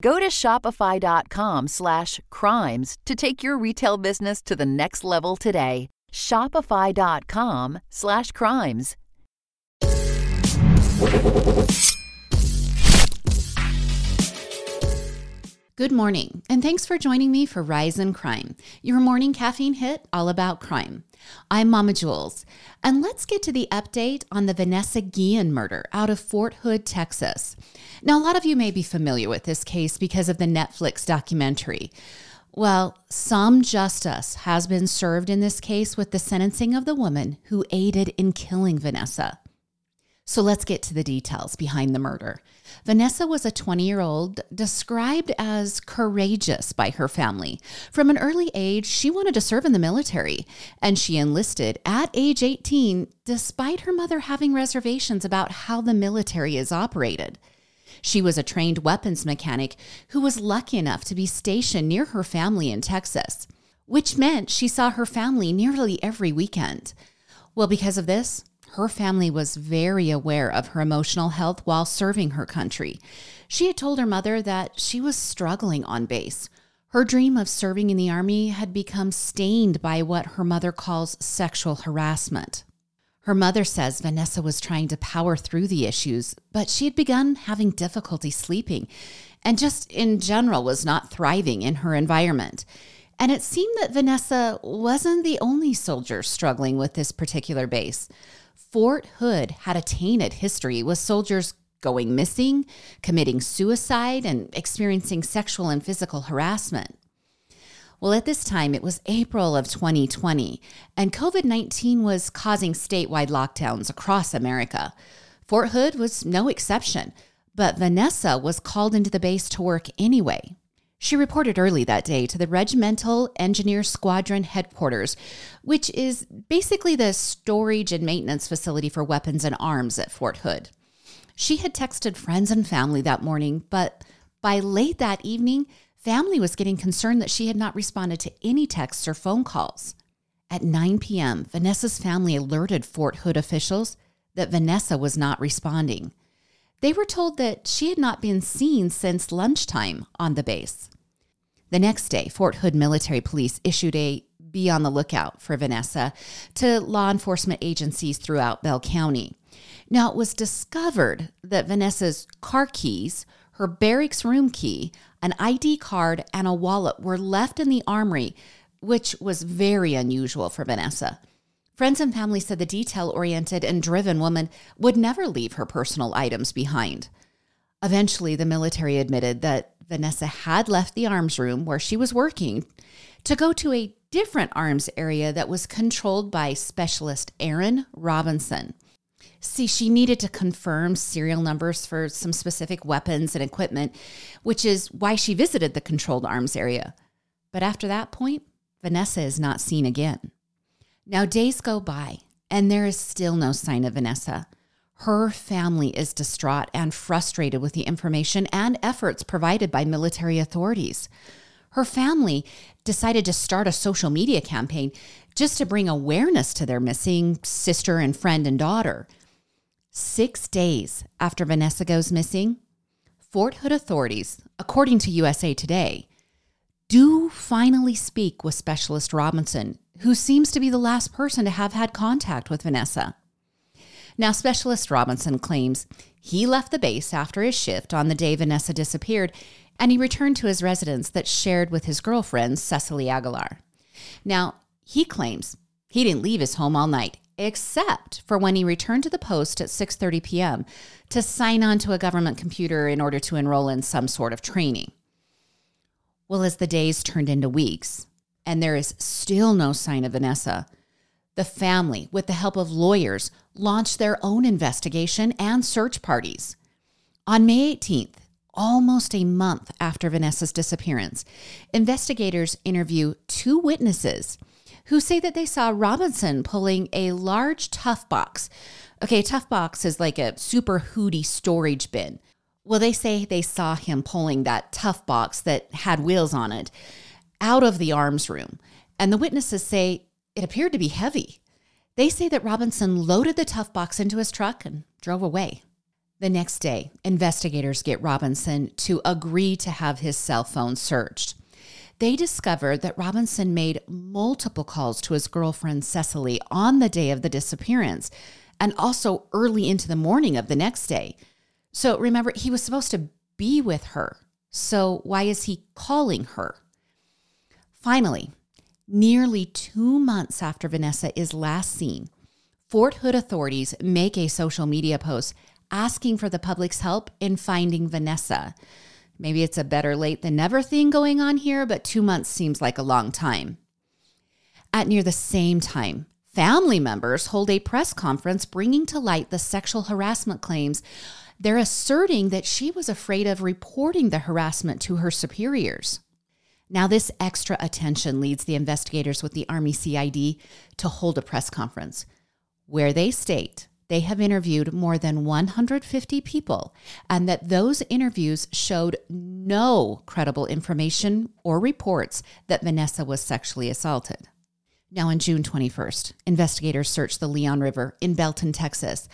Go to shopify.com slash crimes to take your retail business to the next level today. Shopify.com slash crimes. Good morning, and thanks for joining me for Rise and Crime, your morning caffeine hit all about crime. I'm Mama Jules, and let's get to the update on the Vanessa Guillen murder out of Fort Hood, Texas. Now, a lot of you may be familiar with this case because of the Netflix documentary. Well, some justice has been served in this case with the sentencing of the woman who aided in killing Vanessa. So let's get to the details behind the murder. Vanessa was a 20 year old described as courageous by her family. From an early age, she wanted to serve in the military, and she enlisted at age 18 despite her mother having reservations about how the military is operated. She was a trained weapons mechanic who was lucky enough to be stationed near her family in Texas, which meant she saw her family nearly every weekend. Well, because of this, her family was very aware of her emotional health while serving her country. She had told her mother that she was struggling on base. Her dream of serving in the Army had become stained by what her mother calls sexual harassment. Her mother says Vanessa was trying to power through the issues, but she had begun having difficulty sleeping and just in general was not thriving in her environment. And it seemed that Vanessa wasn't the only soldier struggling with this particular base. Fort Hood had a tainted history with soldiers going missing, committing suicide, and experiencing sexual and physical harassment. Well, at this time, it was April of 2020, and COVID 19 was causing statewide lockdowns across America. Fort Hood was no exception, but Vanessa was called into the base to work anyway. She reported early that day to the Regimental Engineer Squadron headquarters, which is basically the storage and maintenance facility for weapons and arms at Fort Hood. She had texted friends and family that morning, but by late that evening, family was getting concerned that she had not responded to any texts or phone calls. At 9 p.m., Vanessa's family alerted Fort Hood officials that Vanessa was not responding. They were told that she had not been seen since lunchtime on the base. The next day, Fort Hood Military Police issued a be on the lookout for Vanessa to law enforcement agencies throughout Bell County. Now, it was discovered that Vanessa's car keys, her barracks room key, an ID card, and a wallet were left in the armory, which was very unusual for Vanessa. Friends and family said the detail oriented and driven woman would never leave her personal items behind. Eventually, the military admitted that Vanessa had left the arms room where she was working to go to a different arms area that was controlled by specialist Aaron Robinson. See, she needed to confirm serial numbers for some specific weapons and equipment, which is why she visited the controlled arms area. But after that point, Vanessa is not seen again. Now, days go by, and there is still no sign of Vanessa. Her family is distraught and frustrated with the information and efforts provided by military authorities. Her family decided to start a social media campaign just to bring awareness to their missing sister and friend and daughter. Six days after Vanessa goes missing, Fort Hood authorities, according to USA Today, do finally speak with Specialist Robinson, who seems to be the last person to have had contact with Vanessa. Now, Specialist Robinson claims he left the base after his shift on the day Vanessa disappeared and he returned to his residence that shared with his girlfriend, Cecily Aguilar. Now, he claims he didn't leave his home all night except for when he returned to the post at 6:30 p.m. to sign on to a government computer in order to enroll in some sort of training. Well, as the days turned into weeks and there is still no sign of Vanessa, the family, with the help of lawyers, launched their own investigation and search parties. On May 18th, almost a month after Vanessa's disappearance, investigators interview two witnesses who say that they saw Robinson pulling a large tough box. Okay, tough box is like a super hooty storage bin. Well, they say they saw him pulling that tough box that had wheels on it out of the arms room. And the witnesses say it appeared to be heavy. They say that Robinson loaded the tough box into his truck and drove away. The next day, investigators get Robinson to agree to have his cell phone searched. They discover that Robinson made multiple calls to his girlfriend Cecily on the day of the disappearance and also early into the morning of the next day. So remember, he was supposed to be with her. So why is he calling her? Finally, Nearly two months after Vanessa is last seen, Fort Hood authorities make a social media post asking for the public's help in finding Vanessa. Maybe it's a better late than never thing going on here, but two months seems like a long time. At near the same time, family members hold a press conference bringing to light the sexual harassment claims. They're asserting that she was afraid of reporting the harassment to her superiors. Now, this extra attention leads the investigators with the Army CID to hold a press conference where they state they have interviewed more than 150 people and that those interviews showed no credible information or reports that Vanessa was sexually assaulted. Now, on June 21st, investigators searched the Leon River in Belton, Texas,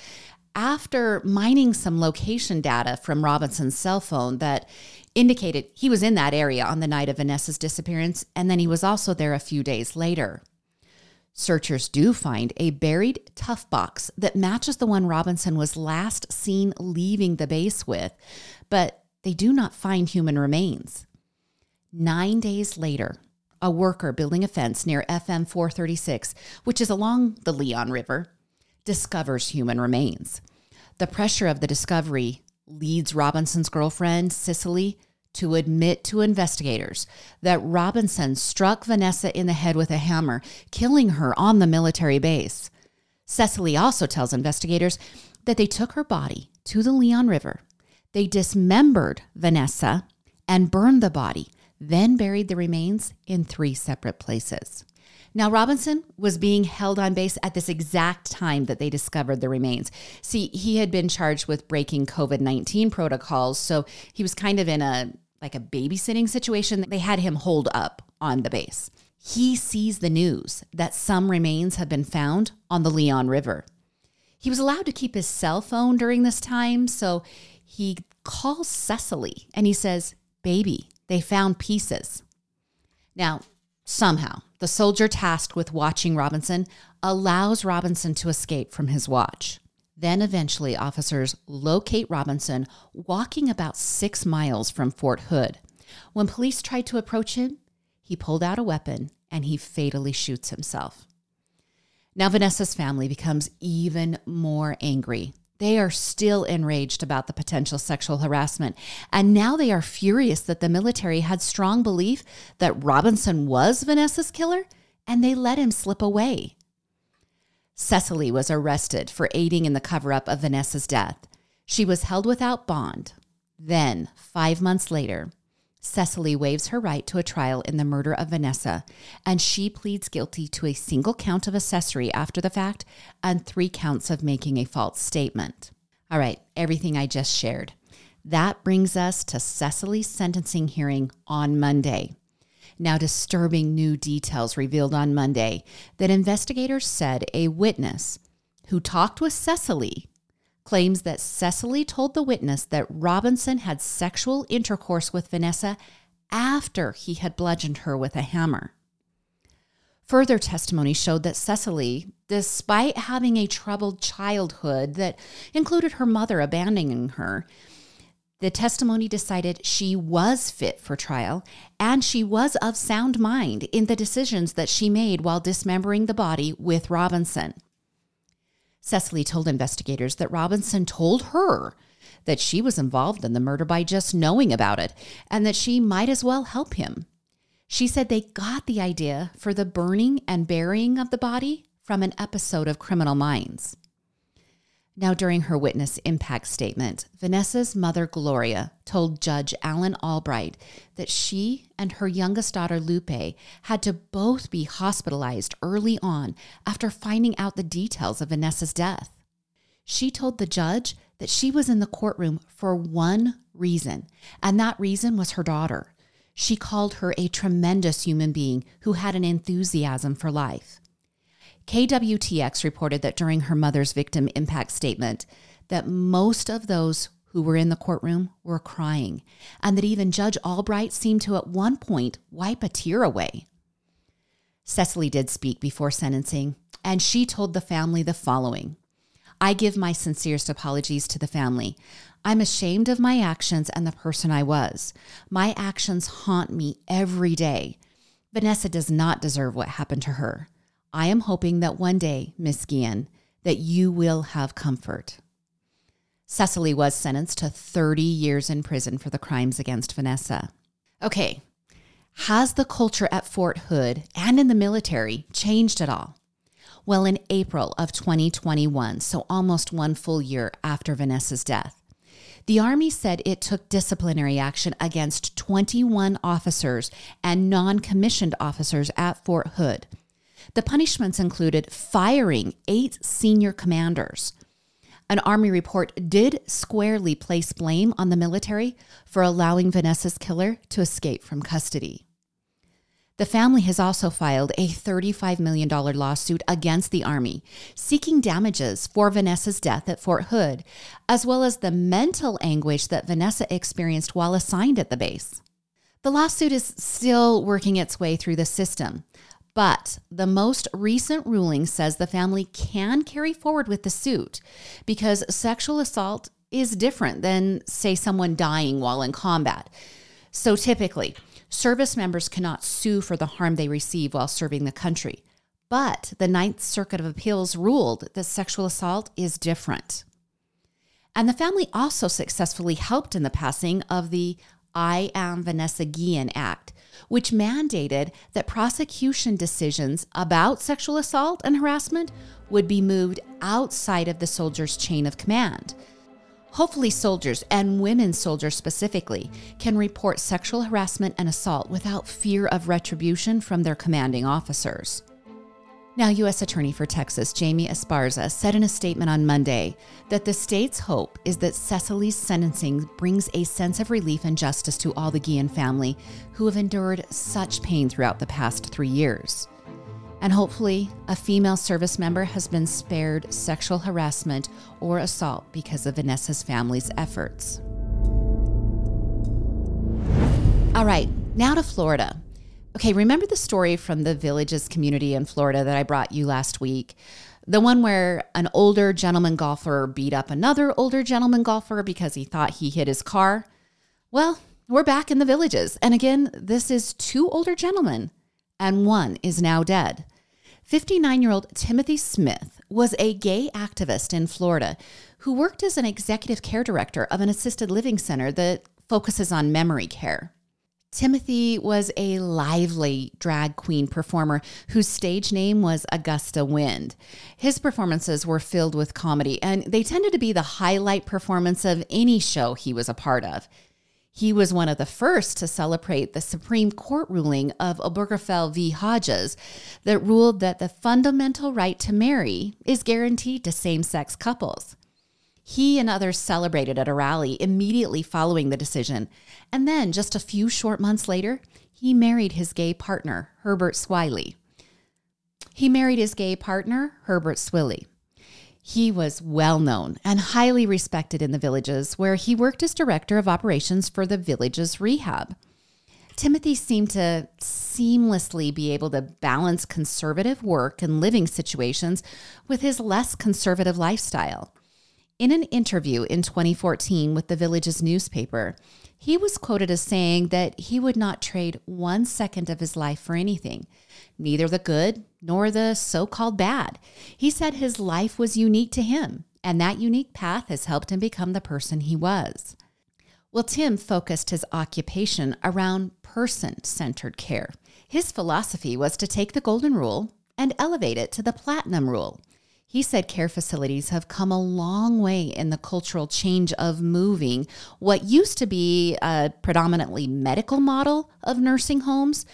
after mining some location data from Robinson's cell phone that indicated he was in that area on the night of Vanessa's disappearance, and then he was also there a few days later. Searchers do find a buried tough box that matches the one Robinson was last seen leaving the base with, but they do not find human remains. Nine days later, a worker building a fence near FM 436, which is along the Leon River, discovers human remains. The pressure of the discovery leads Robinson's girlfriend, Cecily, to admit to investigators that Robinson struck Vanessa in the head with a hammer, killing her on the military base. Cecily also tells investigators that they took her body to the Leon River. They dismembered Vanessa and burned the body, then buried the remains in three separate places. Now, Robinson was being held on base at this exact time that they discovered the remains. See, he had been charged with breaking COVID 19 protocols. So he was kind of in a like a babysitting situation. They had him hold up on the base. He sees the news that some remains have been found on the Leon River. He was allowed to keep his cell phone during this time. So he calls Cecily and he says, Baby, they found pieces. Now, somehow, the soldier tasked with watching Robinson allows Robinson to escape from his watch. Then eventually, officers locate Robinson walking about six miles from Fort Hood. When police tried to approach him, he pulled out a weapon and he fatally shoots himself. Now, Vanessa's family becomes even more angry. They are still enraged about the potential sexual harassment. And now they are furious that the military had strong belief that Robinson was Vanessa's killer and they let him slip away. Cecily was arrested for aiding in the cover up of Vanessa's death. She was held without bond. Then, five months later, Cecily waives her right to a trial in the murder of Vanessa, and she pleads guilty to a single count of accessory after the fact and three counts of making a false statement. All right, everything I just shared. That brings us to Cecily's sentencing hearing on Monday. Now, disturbing new details revealed on Monday that investigators said a witness who talked with Cecily claims that Cecily told the witness that Robinson had sexual intercourse with Vanessa after he had bludgeoned her with a hammer. Further testimony showed that Cecily, despite having a troubled childhood that included her mother abandoning her, the testimony decided she was fit for trial and she was of sound mind in the decisions that she made while dismembering the body with Robinson. Cecily told investigators that Robinson told her that she was involved in the murder by just knowing about it and that she might as well help him. She said they got the idea for the burning and burying of the body from an episode of Criminal Minds. Now, during her witness impact statement, Vanessa's mother, Gloria, told Judge Alan Albright that she and her youngest daughter, Lupe, had to both be hospitalized early on after finding out the details of Vanessa's death. She told the judge that she was in the courtroom for one reason, and that reason was her daughter. She called her a tremendous human being who had an enthusiasm for life. KWTX reported that during her mother's victim impact statement that most of those who were in the courtroom were crying and that even Judge Albright seemed to at one point wipe a tear away. Cecily did speak before sentencing and she told the family the following. I give my sincerest apologies to the family. I'm ashamed of my actions and the person I was. My actions haunt me every day. Vanessa does not deserve what happened to her. I am hoping that one day, Miss Guillen, that you will have comfort. Cecily was sentenced to 30 years in prison for the crimes against Vanessa. Okay, has the culture at Fort Hood and in the military changed at all? Well, in April of 2021, so almost one full year after Vanessa's death, the Army said it took disciplinary action against 21 officers and non commissioned officers at Fort Hood the punishments included firing eight senior commanders. An Army report did squarely place blame on the military for allowing Vanessa's killer to escape from custody. The family has also filed a $35 million lawsuit against the Army, seeking damages for Vanessa's death at Fort Hood, as well as the mental anguish that Vanessa experienced while assigned at the base. The lawsuit is still working its way through the system. But the most recent ruling says the family can carry forward with the suit because sexual assault is different than, say, someone dying while in combat. So typically, service members cannot sue for the harm they receive while serving the country. But the Ninth Circuit of Appeals ruled that sexual assault is different. And the family also successfully helped in the passing of the I Am Vanessa Guillen Act, which mandated that prosecution decisions about sexual assault and harassment would be moved outside of the soldier's chain of command. Hopefully, soldiers and women soldiers specifically can report sexual harassment and assault without fear of retribution from their commanding officers. Now, U.S. Attorney for Texas Jamie Esparza said in a statement on Monday that the state's hope is that Cecily's sentencing brings a sense of relief and justice to all the Guillen family who have endured such pain throughout the past three years. And hopefully, a female service member has been spared sexual harassment or assault because of Vanessa's family's efforts. All right, now to Florida. Okay, remember the story from the Villages community in Florida that I brought you last week? The one where an older gentleman golfer beat up another older gentleman golfer because he thought he hit his car? Well, we're back in the villages. And again, this is two older gentlemen, and one is now dead. 59 year old Timothy Smith was a gay activist in Florida who worked as an executive care director of an assisted living center that focuses on memory care. Timothy was a lively drag queen performer whose stage name was Augusta Wind. His performances were filled with comedy, and they tended to be the highlight performance of any show he was a part of. He was one of the first to celebrate the Supreme Court ruling of Obergefell v. Hodges that ruled that the fundamental right to marry is guaranteed to same sex couples. He and others celebrated at a rally immediately following the decision. And then, just a few short months later, he married his gay partner, Herbert Swiley. He married his gay partner, Herbert Swilley. He was well known and highly respected in the villages, where he worked as director of operations for the village's rehab. Timothy seemed to seamlessly be able to balance conservative work and living situations with his less conservative lifestyle. In an interview in 2014 with the village's newspaper, he was quoted as saying that he would not trade one second of his life for anything, neither the good nor the so called bad. He said his life was unique to him, and that unique path has helped him become the person he was. Well, Tim focused his occupation around person centered care. His philosophy was to take the golden rule and elevate it to the platinum rule. He said care facilities have come a long way in the cultural change of moving what used to be a predominantly medical model of nursing homes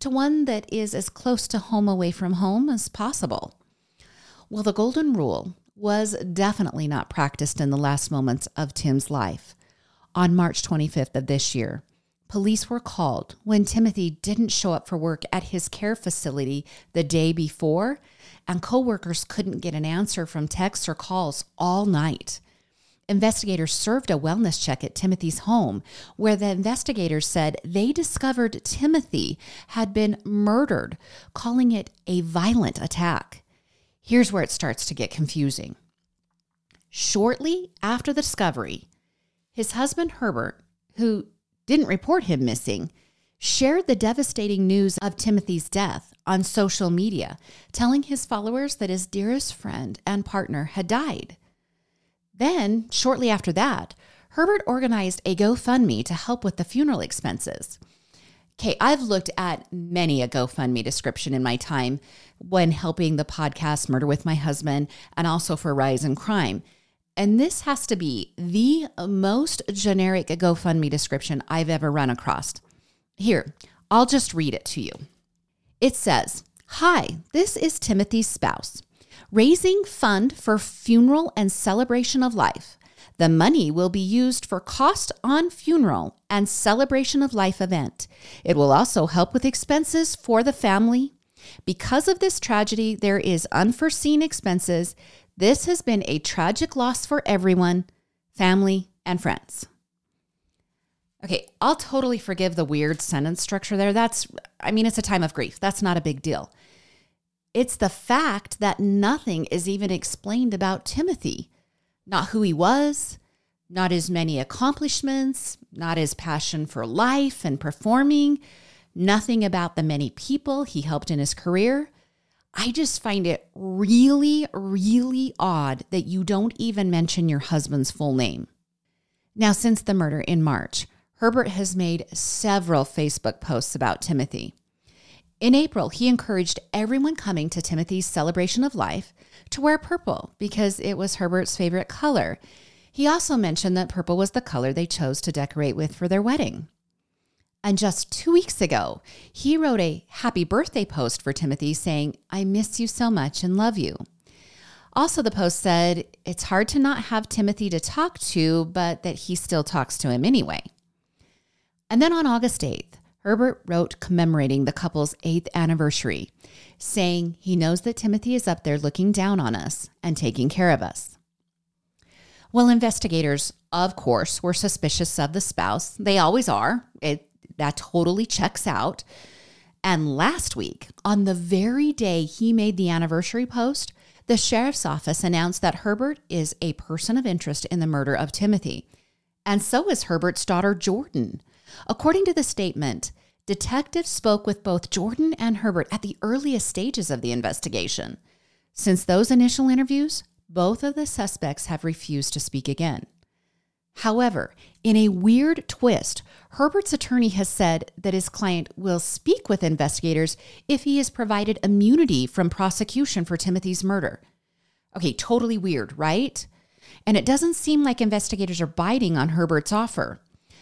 to one that is as close to home away from home as possible. Well, the golden rule was definitely not practiced in the last moments of Tim's life. On March 25th of this year, Police were called when Timothy didn't show up for work at his care facility the day before, and coworkers couldn't get an answer from texts or calls all night. Investigators served a wellness check at Timothy's home, where the investigators said they discovered Timothy had been murdered, calling it a violent attack. Here's where it starts to get confusing. Shortly after the discovery, his husband Herbert, who didn't report him missing, shared the devastating news of Timothy's death on social media, telling his followers that his dearest friend and partner had died. Then, shortly after that, Herbert organized a GoFundMe to help with the funeral expenses. Okay, I've looked at many a GoFundMe description in my time when helping the podcast Murder with My Husband and also for Rise and Crime. And this has to be the most generic GoFundMe description I've ever run across. Here, I'll just read it to you. It says, Hi, this is Timothy's spouse, raising fund for funeral and celebration of life. The money will be used for cost on funeral and celebration of life event. It will also help with expenses for the family. Because of this tragedy, there is unforeseen expenses this has been a tragic loss for everyone, family, and friends. Okay, I'll totally forgive the weird sentence structure there. That's, I mean, it's a time of grief. That's not a big deal. It's the fact that nothing is even explained about Timothy, not who he was, not his many accomplishments, not his passion for life and performing, nothing about the many people he helped in his career, I just find it really, really odd that you don't even mention your husband's full name. Now, since the murder in March, Herbert has made several Facebook posts about Timothy. In April, he encouraged everyone coming to Timothy's celebration of life to wear purple because it was Herbert's favorite color. He also mentioned that purple was the color they chose to decorate with for their wedding. And just two weeks ago, he wrote a happy birthday post for Timothy saying, I miss you so much and love you. Also, the post said, It's hard to not have Timothy to talk to, but that he still talks to him anyway. And then on August 8th, Herbert wrote commemorating the couple's eighth anniversary, saying he knows that Timothy is up there looking down on us and taking care of us. Well, investigators, of course, were suspicious of the spouse. They always are. It, that totally checks out. And last week, on the very day he made the anniversary post, the sheriff's office announced that Herbert is a person of interest in the murder of Timothy. And so is Herbert's daughter, Jordan. According to the statement, detectives spoke with both Jordan and Herbert at the earliest stages of the investigation. Since those initial interviews, both of the suspects have refused to speak again. However, in a weird twist, Herbert's attorney has said that his client will speak with investigators if he is provided immunity from prosecution for Timothy's murder. Okay, totally weird, right? And it doesn't seem like investigators are biting on Herbert's offer.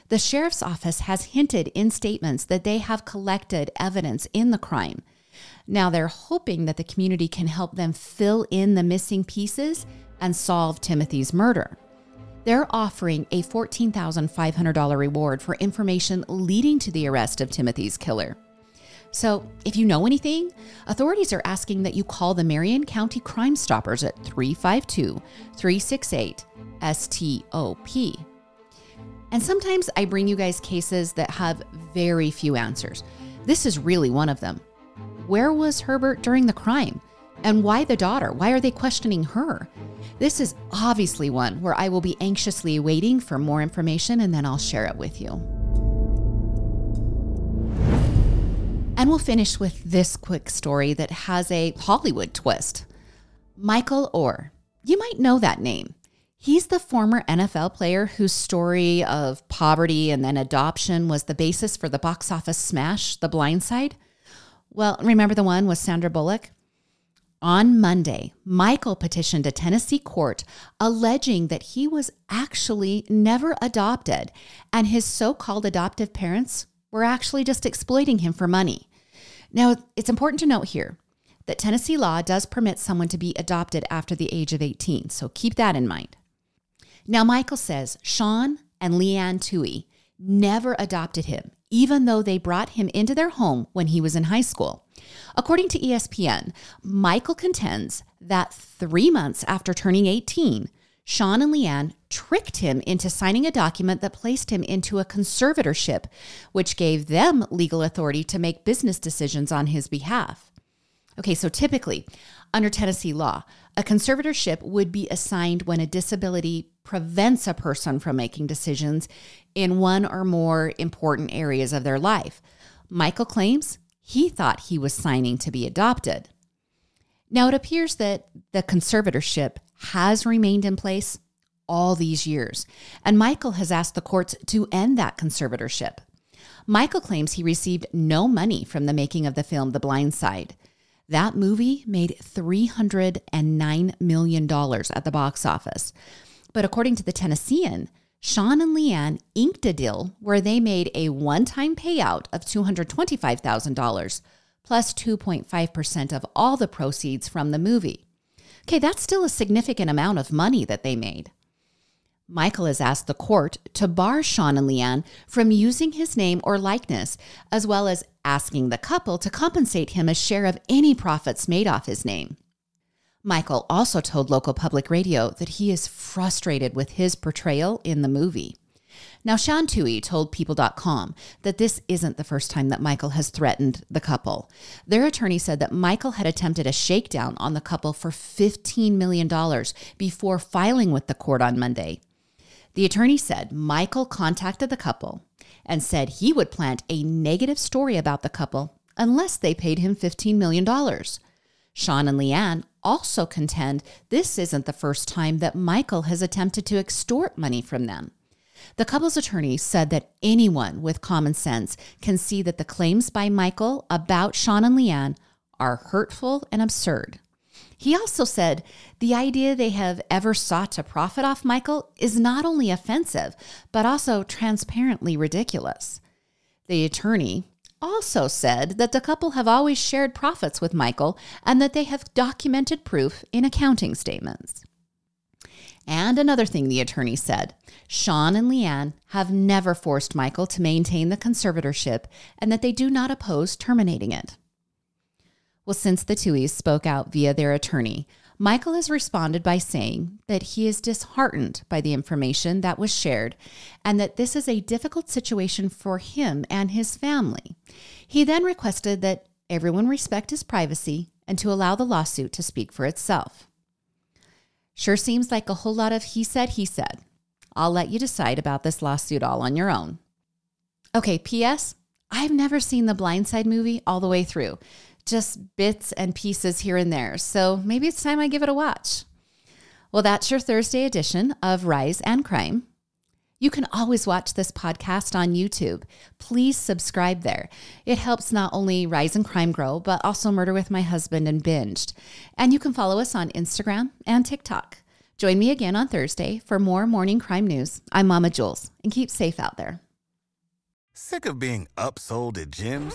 The sheriff's office has hinted in statements that they have collected evidence in the crime. Now they're hoping that the community can help them fill in the missing pieces and solve Timothy's murder. They're offering a $14,500 reward for information leading to the arrest of Timothy's killer. So, if you know anything, authorities are asking that you call the Marion County Crime Stoppers at 352 368 STOP. And sometimes I bring you guys cases that have very few answers. This is really one of them. Where was Herbert during the crime? And why the daughter? Why are they questioning her? This is obviously one where I will be anxiously waiting for more information and then I'll share it with you. And we'll finish with this quick story that has a Hollywood twist. Michael Oher. You might know that name. He's the former NFL player whose story of poverty and then adoption was the basis for the box office smash, The Blind Side. Well, remember the one with Sandra Bullock? On Monday, Michael petitioned a Tennessee court alleging that he was actually never adopted and his so called adoptive parents were actually just exploiting him for money. Now, it's important to note here that Tennessee law does permit someone to be adopted after the age of 18, so keep that in mind. Now, Michael says Sean and Leigh Anne Tuohy never adopted him, even though they brought him into their home when he was in high school. According to ESPN, Michael contends that three months after turning 18, Sean and Leanne tricked him into signing a document that placed him into a conservatorship, which gave them legal authority to make business decisions on his behalf. Okay, so typically, under Tennessee law, a conservatorship would be assigned when a disability prevents a person from making decisions in one or more important areas of their life. Michael claims he thought he was signing to be adopted. Now, it appears that the conservatorship has remained in place all these years, and Michael has asked the courts to end that conservatorship. Michael claims he received no money from the making of the film The Blind Side. That movie made $309 million at the box office. But according to the Tennessean, Sean and Leigh Anne inked a deal where they made a one time payout of $225,000 plus 2.5% of all the proceeds from the movie. Okay, that's still a significant amount of money that they made. Michael has asked the court to bar Sean and Leigh Anne from using his name or likeness, as well as asking the couple to compensate him a share of any profits made off his name. Michael also told local public radio that he is frustrated with his portrayal in the movie. Now, Sean Tuohy told People.com that this isn't the first time that Michael has threatened the couple. Their attorney said that Michael had attempted a shakedown on the couple for $15 million before filing with the court on Monday. The attorney said Michael contacted the couple and said he would plant a negative story about the couple unless they paid him $15 million. Sean and Leigh Anne also contend this isn't the first time that Michael has attempted to extort money from them. The couple's attorney said that anyone with common sense can see that the claims by Michael about Sean and Leanne are hurtful and absurd. He also said the idea they have ever sought to profit off Michael is not only offensive, but also transparently ridiculous. The attorney also said that the couple have always shared profits with Michael and that they have documented proof in accounting statements. And another thing the attorney said Sean and Leigh Anne have never forced Michael to maintain the conservatorship and that they do not oppose terminating it. Well, since the Tuohys spoke out via their attorney, Michael has responded by saying that he is disheartened by the information that was shared and that this is a difficult situation for him and his family. He then requested that everyone respect his privacy and to allow the lawsuit to speak for itself. Sure seems like a whole lot of he said, he said. I'll let you decide about this lawsuit all on your own. Okay, P.S. I've never seen the Blind Side movie all the way through just bits and pieces here and there. So maybe it's time I give it a watch. Well, that's your Thursday edition of Rise and Crime. You can always watch this podcast on YouTube. Please subscribe there. It helps not only Rise and Crime grow, but also Murder with My Husband and Binged. And you can follow us on Instagram and TikTok. Join me again on Thursday for more morning crime news. I'm Mama Jules, and keep safe out there. Sick of being upsold at gyms?